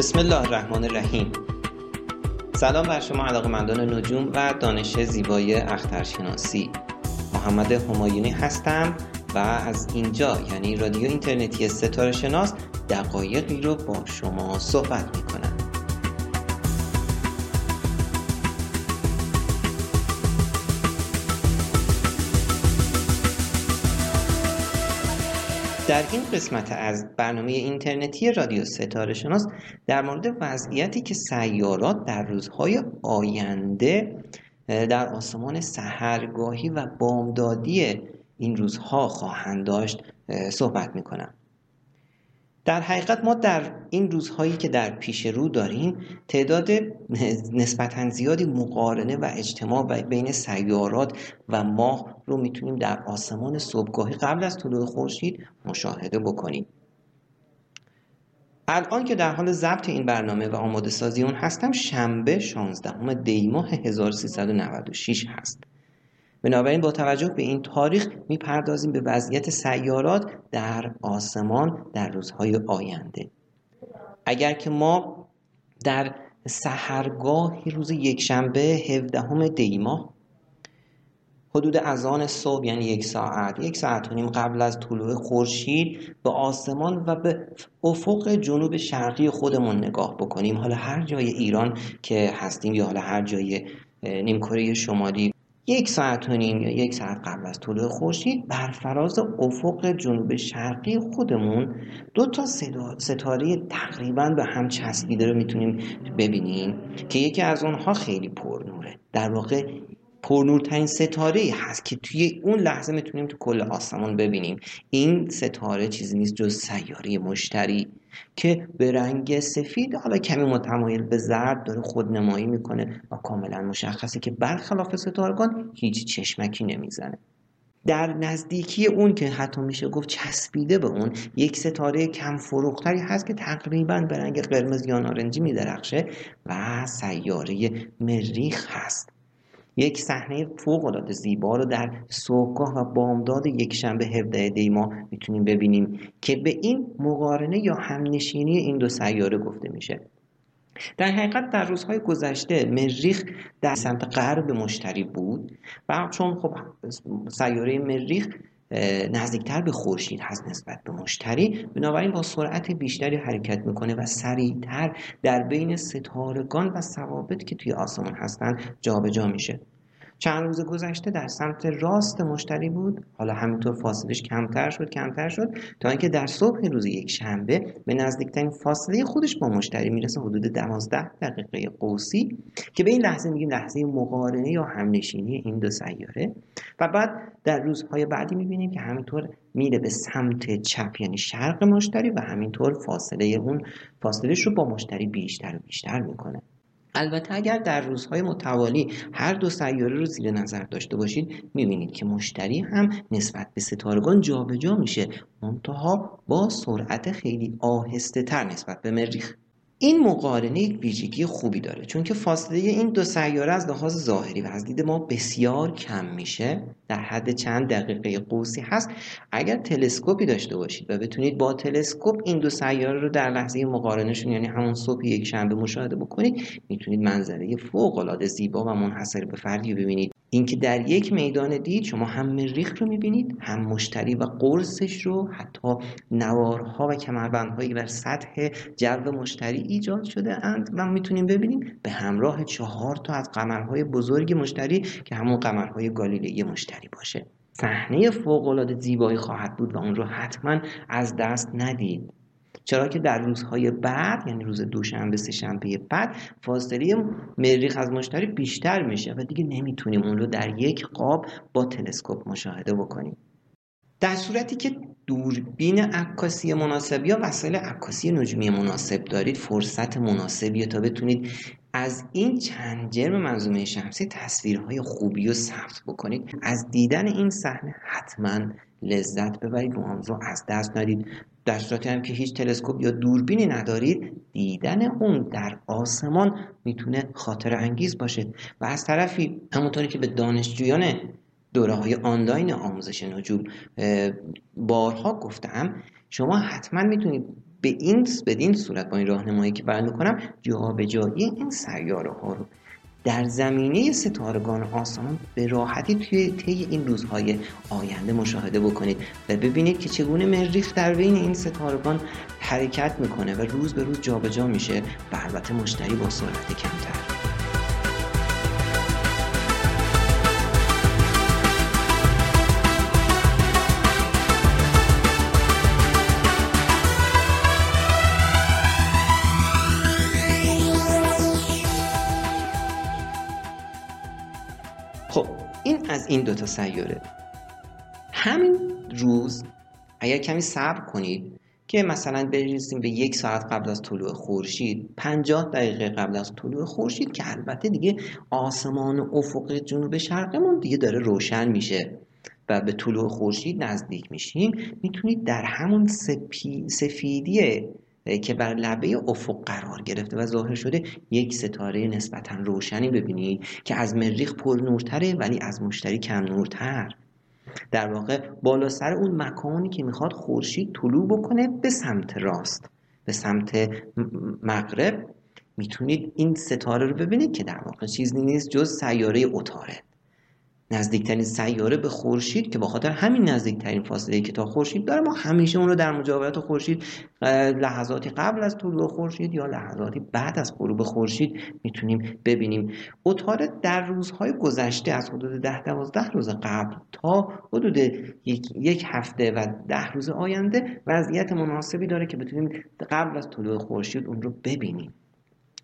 بسم الله الرحمن الرحیم. سلام بر شما علاقمندان نجوم و دانش زیبایی اخترشناسی. محمد همایونی هستم و از اینجا یعنی رادیو اینترنتی ستاره شناس دقایقی رو با شما صحبت می در این قسمت از برنامه اینترنتی رادیو ستاره شناس در مورد وضعیتی که سیارات در روزهای آینده در آسمان سهرگاهی و بامدادی این روزها خواهند داشت صحبت می کنم. در حقیقت ما در این روزهایی که در پیش رو داریم تعداد نسبتا زیادی مقارنه و اجتماع بین سیارات و ماه رو می‌تونیم در آسمان صبحگاهی قبل از طلوع خورشید مشاهده بکنیم. الان که در حال ضبط این برنامه و آماده سازی اون هستم شنبه 16 دی ماه 1396 هست. بنابراین با توجه به این تاریخ می‌پردازیم به وضعیت سیارات در آسمان در روزهای آینده. اگر که ما در سهرگاهی روز یکشنبه 17 دی ماه حدود اذان صبح یعنی یک ساعت یک ساعت و نیم قبل از طلوع خورشید به آسمان و به افق جنوب شرقی خودمون نگاه بکنیم. حالا هر جای ایران که هستیم یا حالا هر جای نیمکره شمالی یک ساعت و نیم یا یک ساعت قبل از طلوع خورشید بر فراز افق جنوب شرقی خودمون دو تا ستاره تقریبا به هم چسبیده رو می‌تونیم ببینیم که یکی از اونها خیلی پرنوره در واقع پرنورترین ستاره هست که توی اون لحظه می‌تونیم تو کل آسمان ببینیم. این ستاره چیزی نیست جز سیاره مشتری که به رنگ سفید حالا کمی متمایل به زرد داره خودنمایی می‌کنه و کاملا مشخصه که برخلاف ستارگان هیچ چشمکی نمی‌زنه. در نزدیکی اون که حتی میشه گفت چسبیده به اون یک ستاره کم فروختری هست که تقریبا به رنگ قرمز یا نارنجی میدرخشه و سیاره مریخ هست. یک صحنه فوق العاده زیبا رو در صبحگاه و بامداد یک شنبه 17 دی ما می‌تونیم ببینیم که به این مقارنه یا همنشینی این دو سیاره گفته میشه. در حقیقت در روزهای گذشته مریخ در سمت غرب مشتری بود و چون خب سیاره مریخ نزدیکتر به خورشید هست نسبت به مشتری. بنابراین با سرعت بیشتری حرکت می‌کنه و سریعتر در بین ستارگان و ثوابت که توی آسمان هستند جابجا جا میشه. چند روز گذشته در سمت راست مشتری بود. حالا همینطور فاصلش کمتر شد کمتر شد تا اینکه در صبح روز یک شنبه به نزدیکترین فاصله خودش با مشتری می‌رسه حدود 12 دقیقه قوسی که به این لحظه میگیم لحظه مقارنه یا همنشینی این دو سیاره. و بعد در روزهای بعدی می‌بینیم که همینطور میره به سمت چپ یعنی شرق مشتری و همینطور فاصله اون فاصلهش رو با مشتری بیشتر و بیشتر می‌کنه. البته اگر در روزهای متوالی هر دو سیاره رو زیر نظر داشته باشید می‌بینید که مشتری هم نسبت به ستارگان جابجا جا میشه. منتها با سرعت خیلی آهسته تر نسبت به مریخ. این مقارنه یک ویژگی خوبی داره چون که فاصله این دو سیاره از لحاظ ظاهری و از دید ما بسیار کم میشه در حد چند دقیقه قوسی هست. اگر تلسکوپی داشته باشید و بتونید با تلسکوپ این دو سیاره رو در لحظه مقارنهشون یعنی همون صبح یک شنبه مشاهده بکنید می‌تونید منظره فوق العاده زیبا و منحصر به فردی ببینید. اینکه در یک میدان دید شما هم مریخ رو می‌بینید هم مشتری و قرصش رو حتی نوارها و کمربندهایی بر سطح جو مشتری ایجاد شده اند و می‌تونیم ببینیم به همراه چهار تا از قمرهای بزرگ مشتری که همون قمرهای گالیلئی مشتری باشه. صحنه فوق زیبایی خواهد بود و اون رو حتما از دست ندید. چرا که در روزهای بعد یعنی روز دوشنبه سه شنبه بعد فاصله مریخ از مشتری بیشتر میشه و دیگه نمی‌تونیم اون رو در یک قاب با تلسکوپ مشاهده بکنیم. در صورتی که دوربین عکاسی مناسب یا وسایل عکاسی نجومی مناسب دارید فرصت مناسبی تا بتونید از این چند جرم منظومه شمسی تصویرهای خوبی رو ثبت بکنید. از دیدن این صحنه حتما لذت ببرید و آن رو از دست ندید. در صورتی هم که هیچ تلسکوپ یا دوربینی ندارید دیدن اون در آسمان می‌تونه خاطر انگیز باشه. و از طرفی همونطوری که به دانشجویان دوره های آنلاین آموزش نجوم بارها گفتم شما حتما می‌تونید به این بدین صورت با این راهنمایی که بیان می‌کنم جابجایی این سیاره ها رو در زمینه ستارگان آسمان به راحتی توی طی این روزهای آینده مشاهده بکنید و ببینید که چگونه مریخ در بین این ستارگان حرکت می‌کنه و روز به روز جابجا میشه و البته مشتری با سرعت کمتر. این دوتا سیاره. همین روز اگر کمی صبر کنید که مثلا برسیم به یک ساعت قبل از طلوع خورشید 50 دقیقه قبل از طلوع خورشید که البته دیگه آسمان افق جنوب شرقمون دیگه داره روشن میشه و به طلوع خورشید نزدیک میشیم می‌تونید در همون سپی... سفیدی که بر لبه افق قرار گرفته و ظاهر شده یک ستاره نسبتا روشنی ببینید که از مریخ پر نورتره ولی از مشتری کم نورتر در واقع بالا سر اون مکانی که می‌خواد خورشید طلوع بکنه به سمت راست به سمت مغرب. می‌تونید این ستاره رو ببینید که در واقع چیزی نیست جز سیاره اتاره. نزدیکترین سیاره به خورشید که با خاطر همین نزدیکترین فاصله که تا خورشید داره ما همیشه اون رو در مجاورت خورشید لحظاتی قبل از طلوع خورشید یا لحظاتی بعد از غروب خورشید می‌تونیم ببینیم. عطارد در روزهای گذشته از حدود ده دوازده روز قبل تا حدود یک, یک هفته و ده روز آینده وضعیت مناسبی داره که بتونیم قبل از طلوع خورشید اون رو ببینیم.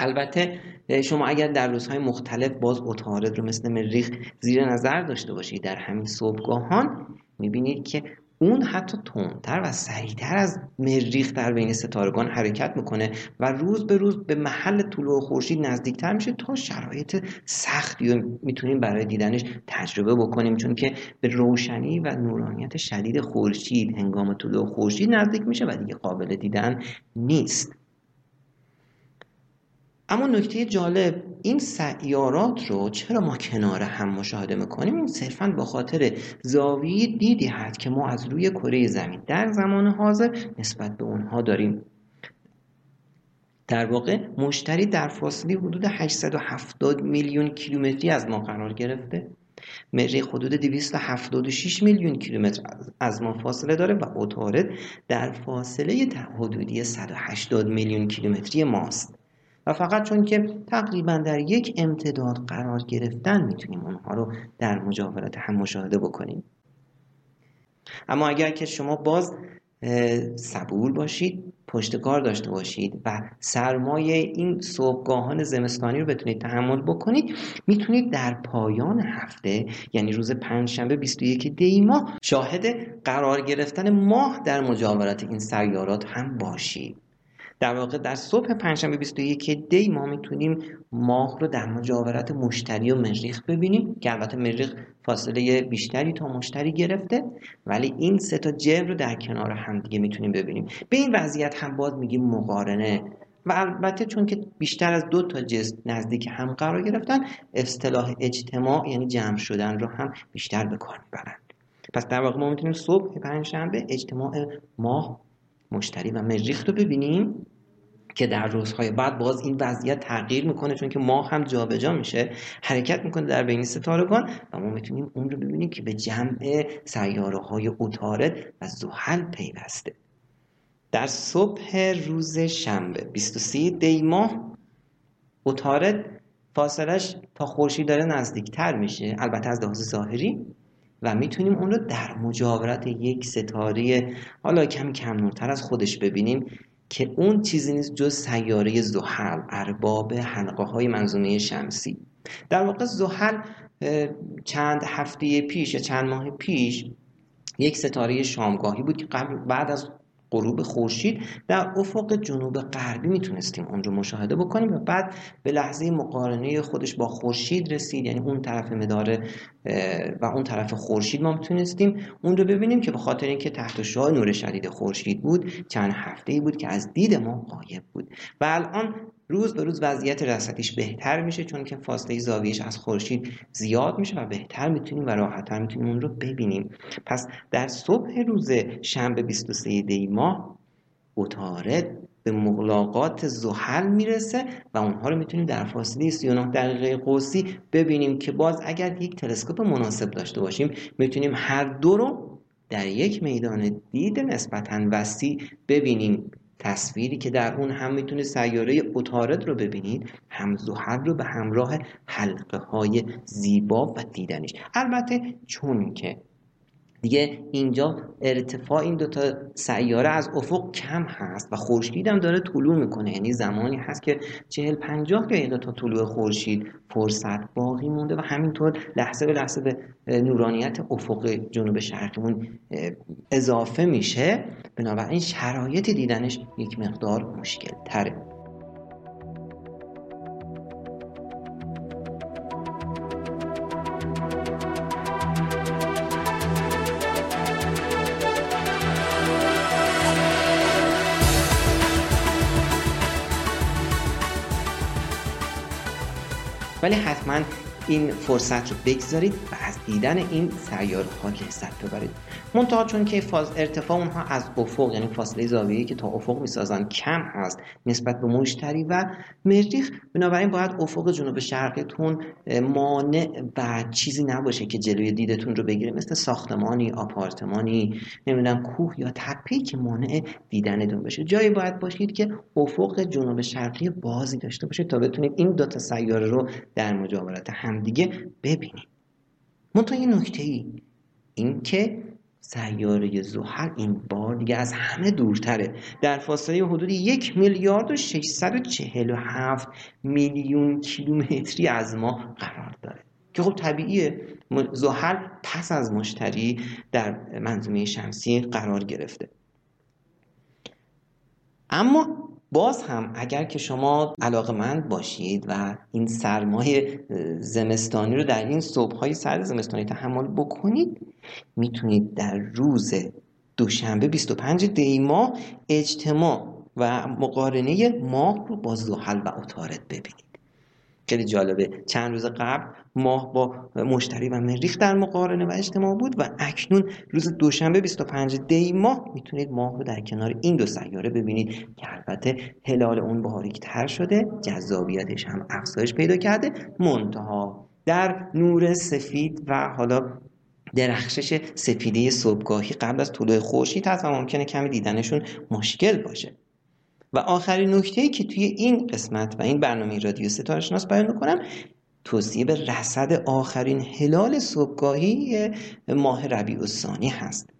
البته شما اگر در روزهای مختلف باز اتارد رو مثل مریخ زیر نظر داشته باشید در همین صبحگاهان می‌بینید که اون حتی تندتر و سریعتر از مریخ در بین ستارگان حرکت می‌کنه و روز به روز به محل طلوع خورشید نزدیکتر میشه تا شرایط سختی رو می‌تونیم برای دیدنش تجربه بکنیم. چون که به روشنی و نورانیت شدید خورشید هنگام طلوع خورشید نزدیک میشه و دیگه قابل دیدن نیست. اما نکته جالب این سیارات رو چرا ما کنار هم مشاهده می‌کنیم؟ این صرفا با خاطر زاویه دیدی هست که ما از روی کره زمین در زمان حاضر نسبت به اونها داریم. در واقع مشتری در فاصله حدود 870 میلیون کیلومتری از ما قرار گرفته. مریخ حدود 276 میلیون کیلومتر از ما فاصله داره و اتارد در فاصله حدودی 180 میلیون کیلومتری ماست. و فقط چون که تقریبا در یک امتداد قرار گرفتن می‌تونیم اونها رو در مجاورت هم مشاهده بکنیم. اما اگر که شما باز صبور باشید پشتکار داشته باشید و سرمایه این صبحگاهان زمستانی رو بتونید تحمل بکنید می‌تونید در پایان هفته یعنی روز پنجشنبه 21 دی ماه شاهد قرار گرفتن ماه در مجاورت این سیارات هم باشید. در واقع در صبح پنجشنبه 21 دی ما می‌تونیم ماه رو در مجاورت مشتری و مریخ ببینیم که البته مریخ فاصله بیشتری تا مشتری گرفته ولی این سه تا جبر رو در کنار هم دیگه می‌تونیم ببینیم. به این وضعیت هم باز میگیم مقارنه. و البته چون که بیشتر از دو تا جسم نزدیک هم قرار گرفتن اصطلاح اجتماع یعنی جمع شدن رو هم بیشتر به کار می‌برند. پس در واقع ما می‌تونیم صبح پنجشنبه اجتماع ماه مشتری و مریخ رو ببینیم. که در روزهای بعد باز این وضعیت تغییر می‌کنه چون که ماه هم جابجا میشه حرکت می‌کنه در بین ستارگان و ما می‌تونیم اون رو ببینیم که به جمع سیاره های اتارد و زحل پیوسته. در صبح روز شنبه 23 دی ماه اتارد فاصلش تا خورشید داره نزدیکتر میشه البته از لحاظ ظاهری و می‌تونیم اون رو در مجاورت یک ستاره حالا کمی کم نورتر از خودش ببینیم. که اون چیزی نیست جز سیاره زحل ارباب حلقه های منظومه شمسی. در واقع زحل چند هفته پیش یا چند ماه پیش یک ستاره شامگاهی بود که قبل بعد از غروب خورشید در افق جنوب غربی می‌تونستیم اون رو مشاهده بکنیم و بعد به لحظه مقارنه خودش با خورشید رسید. یعنی اون طرف مداره و اون طرف خورشید ما می‌تونستیم اون رو ببینیم که به خاطر اینکه تحت شعاع نور شدید خورشید بود چند هفته بود که از دید ما غایب بود. و الان روز به روز وضعیت رصدیش بهتر میشه چون که فاصله زاویهش از خورشید زیاد میشه و بهتر می‌تونیم و راحتتر می‌تونیم اون رو ببینیم. پس در صبح روز شنبه 23 دی ماه اتارد به ملاقات زحل می‌رسه و اونها رو می‌تونیم در فاصله 39 دقیقه قوسی ببینیم که باز اگر یک تلسکوپ مناسب داشته باشیم می‌تونیم هر دو رو در یک میدان دید نسبتا وسیع ببینیم. تصویری که در اون هم می‌تونه سیاره اتارد رو ببینید هم زحل رو به همراه حلقه های زیبا و دیدنش البته چون که دیگه اینجا ارتفاع این دوتا سیاره از افق کم هست و خورشید هم داره طلوع می‌کنه. یعنی زمانی هست که چهل پنجاه دقیقه تا طلوع خورشید فرصت باقی مونده و همینطور لحظه به لحظه به نورانیت افق جنوب شرقیمون اضافه میشه. بنابراین شرایط دیدنش یک مقدار مشکل تره ولی حتما این فرصت رو بگذارید و از دیدن این سیاره ها لذت ببرید. منتها چون که فاز ارتفاع اونها از افق یعنی فاصله زاویه‌ای که تا افق می‌سازن کم هست نسبت به مشتری و مریخ بنابراین باید افق جنوب شرقیتون مانع و چیزی نباشه که جلوی دیدتون رو بگیره مثل ساختمانی آپارتمانی نمی‌دونم کوه یا تپه که مانع دیدنتون بشه جایی باید باشید که افق جنوب شرقی بازی داشته باشه تا بتونید این دو تا سیاره رو در مجاورت همدیگه ببینید منتها یه نکته ای این که سیاره زحل این بار دیگه از همه دورتره. در فاصله حدود یک میلیارد و 647 میلیون کیلومتری از ما قرار داره. که خب طبیعیه زحل پس از مشتری در منظومه شمسی قرار گرفته. اما باز هم اگر که شما علاقمند باشید و این سرمای زمستانی رو در این صبحهای سرد زمستانی تحمل بکنید می‌تونید در روز دوشنبه 25 دی ماه اجتماع و مقارنه ماه رو با زحل و اتارد ببینید. خیلی جالبه. چند روز قبل ماه با مشتری و مریخ در مقارنه و اجتماع بود و اکنون روز دوشنبه 25 دی ماه می‌تونید ماه رو در کنار این دو سیاره ببینید که البته هلال اون باریک تر شده جذابیتش هم افزایش پیدا کرده. منتها در نور سفید و حالا درخشش سپیده صبحگاهی قبل از طلوع خورشید هست و ممکنه کمی دیدنشون مشکل باشه. و آخرین نکته که توی این قسمت و این برنامه رادیو ستاره شناس بیان می‌کنم توصیه به رصد آخرین هلال صبحگاهی ماه ربیع الثانی هست.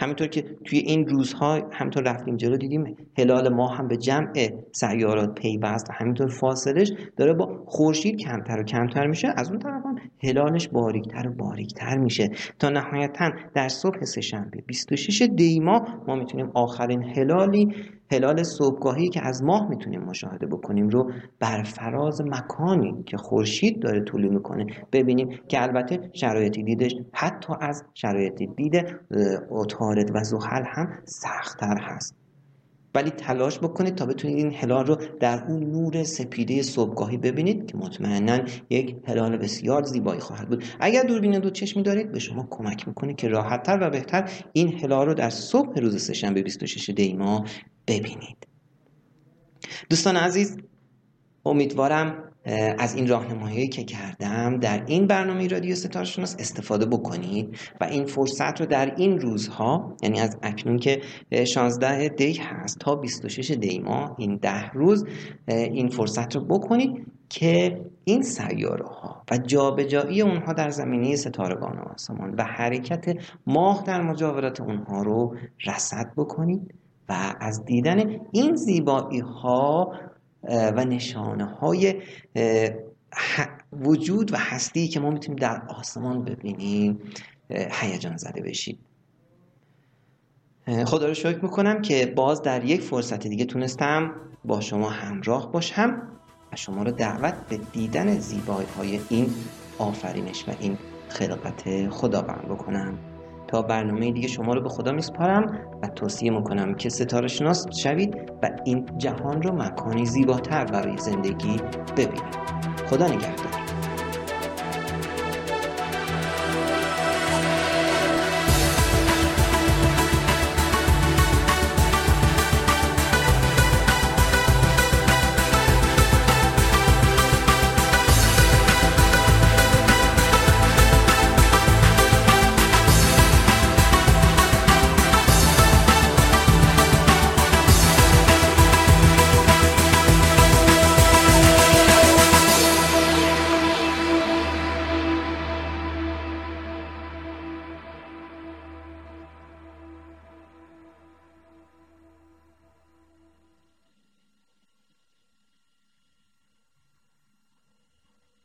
همینطور که توی این روزها همینطور رفتیم جلو دیدیم هلال ماه هم به جمع سیارات پیوست و همینطور فاصلش داره با خورشید کمتر و کمتر میشه. از اون طرف هم هلالش باریکتر و باریکتر میشه. تا نهایتا در صبح سهشنبه 26 دی ماه ما می‌تونیم آخرین هلالی هلال صبحگاهی که از ماه می‌تونیم مشاهده بکنیم رو بر فراز مکانی که خورشید داره طلوع می‌کنه ببینیم که البته شرایط دیدش حتی از شرایط دید اتارد و زحل هم سختتر هست. ولی تلاش بکنید تا بتونید این هلال رو در اون نور سپیده صبحگاهی ببینید که مطمئنا یک هلال بسیار زیبایی خواهد بود. اگر دوربین دو چشمی دارید به شما کمک می‌کنه که راحتتر و بهتر این هلال رو در صبح روز سهشنبه 26 دی ماه ببینید. دوستان عزیز امیدوارم از این راهنمایی که کردم در این برنامه رادیو ستاره شناس استفاده بکنید و این فرصت رو در این روزها یعنی از اکنون که 16 دی هست تا 26 دی ماه این ده روز این فرصت رو بکنید که این سیاره ها و جابجایی اونها در زمینه ستارگان آسمان و حرکت ماه در مجاورات اونها رو رصد بکنید و از دیدن این زیبایی ها و نشانه های وجود و هستی که ما می‌تونیم در آسمان ببینیم هیجان زده بشید خدا رو شکر می‌کنم که باز در یک فرصت دیگه تونستم با شما همراه باشم و شما رو دعوت به دیدن زیبایی های این آفرینش و این خلقت خداوند بکنم. تا برنامه دیگه شما رو به خدا میسپارم و توصیه می‌کنم که ستاره شناس شوید و این جهان رو مکانی زیباتر برای زندگی ببینید. خدا نگهدار.